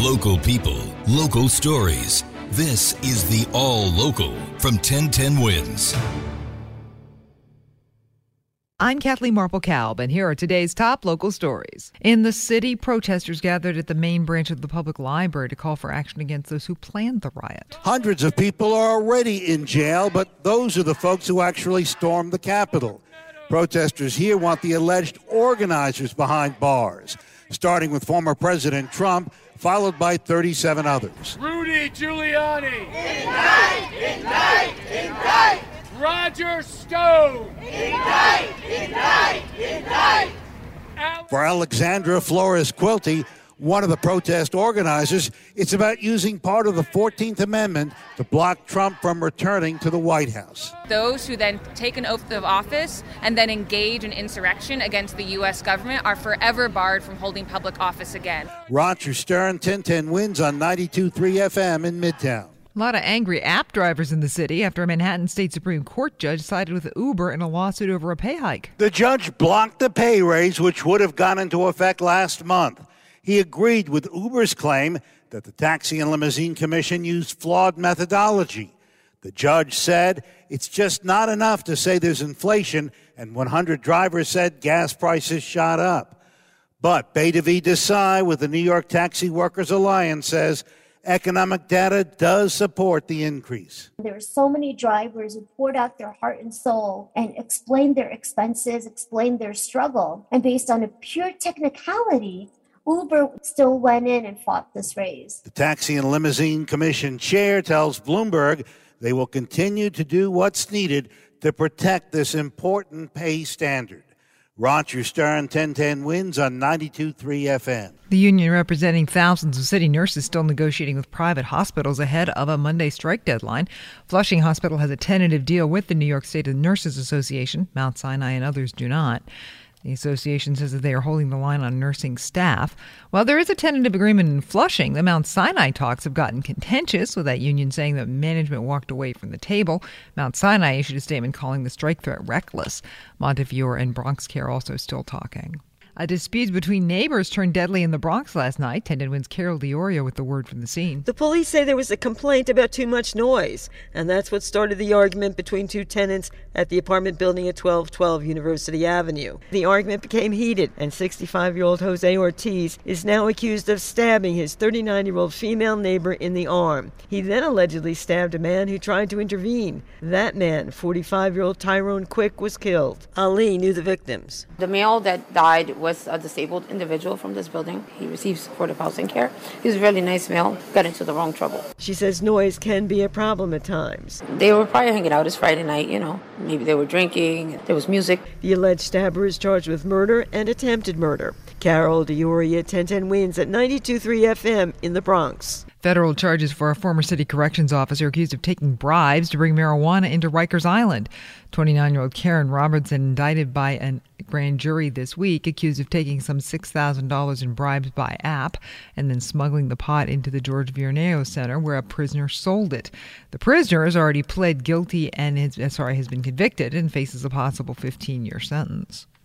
Local people, local stories. This is the All Local from 1010 Wins. I'm Kathleen Marple Kalb, and here are today's top local stories. In the city, protesters gathered at the main branch of the public library to call for action against those who planned the riot. Hundreds of people are already in jail, but those are the folks who actually stormed the Capitol. Protesters here want the alleged organizers behind bars, starting with former President Trump, followed by 37 others. Rudy Giuliani. Roger Stone. For Alexandra Flores Quilty, one of the protest organizers, it's about using part of the 14th Amendment to block Trump from returning to the White House. Those who then take an oath of office and then engage in insurrection against the U.S. government are forever barred from holding public office again. Roger Stern, 1010 wins on 92.3 FM in Midtown. A lot of angry app drivers in the city after a Manhattan State Supreme Court judge sided with Uber in a lawsuit over a pay hike. The judge blocked the pay raise, which would have gone into effect last month. He agreed with Uber's claim that the Taxi and Limousine Commission used flawed methodology. The judge said it's just not enough to say there's inflation, and 100 drivers said gas prices shot up. But Bhairavi Desai with the New York Taxi Workers Alliance says economic data does support the increase. There are so many drivers who poured out their heart and soul and explained their expenses, explained their struggle. And based on a pure technicality, Uber still went in and fought this raise. The Taxi and Limousine Commission chair tells Bloomberg they will continue to do what's needed to protect this important pay standard. Roger Stern, 1010 wins on 92.3 FM. The union representing thousands of city nurses still negotiating with private hospitals ahead of a Monday strike deadline. Flushing Hospital has a tentative deal with the New York State Nurses Association. Mount Sinai and others do not. The association says that they are holding the line on nursing staff. While there is a tentative agreement in Flushing, the Mount Sinai talks have gotten contentious, with that union saying that management walked away from the table. Mount Sinai issued a statement calling the strike threat reckless. Montefiore and Bronx Care also still talking. A dispute between neighbors turned deadly in the Bronx last night. 1010 Wins Carol D'Auria with the word from the scene. The police say there was a complaint about too much noise, and that's what started the argument between two tenants at the apartment building at 1212 University Avenue. The argument became heated, and 65 year old Jose Ortiz is now accused of stabbing his 39 year old female neighbor in the arm. He then allegedly stabbed a man who tried to intervene. That man, 45 year old Tyrone Quick, was killed. Ali knew the victims. The male that died was a disabled individual from this building. He receives supportive housing care. He was a really nice male, got into the wrong trouble. She says noise can be a problem at times. They were probably hanging out. It's Friday night, you know. Maybe they were drinking. There was music. The alleged stabber is charged with murder and attempted murder. Carol D'Auria, 1010 wins at 92.3 FM in the Bronx. Federal charges for a former city corrections officer accused of taking bribes to bring marijuana into Rikers Island. 29 year old Karen Robertson, indicted by a grand jury this week, accused of taking some $6,000 in bribes by app and then smuggling the pot into the George Vierno Center where a prisoner sold it. The prisoner has already pled guilty and has, uh, sorry, has been convicted and faces a possible 15 year sentence.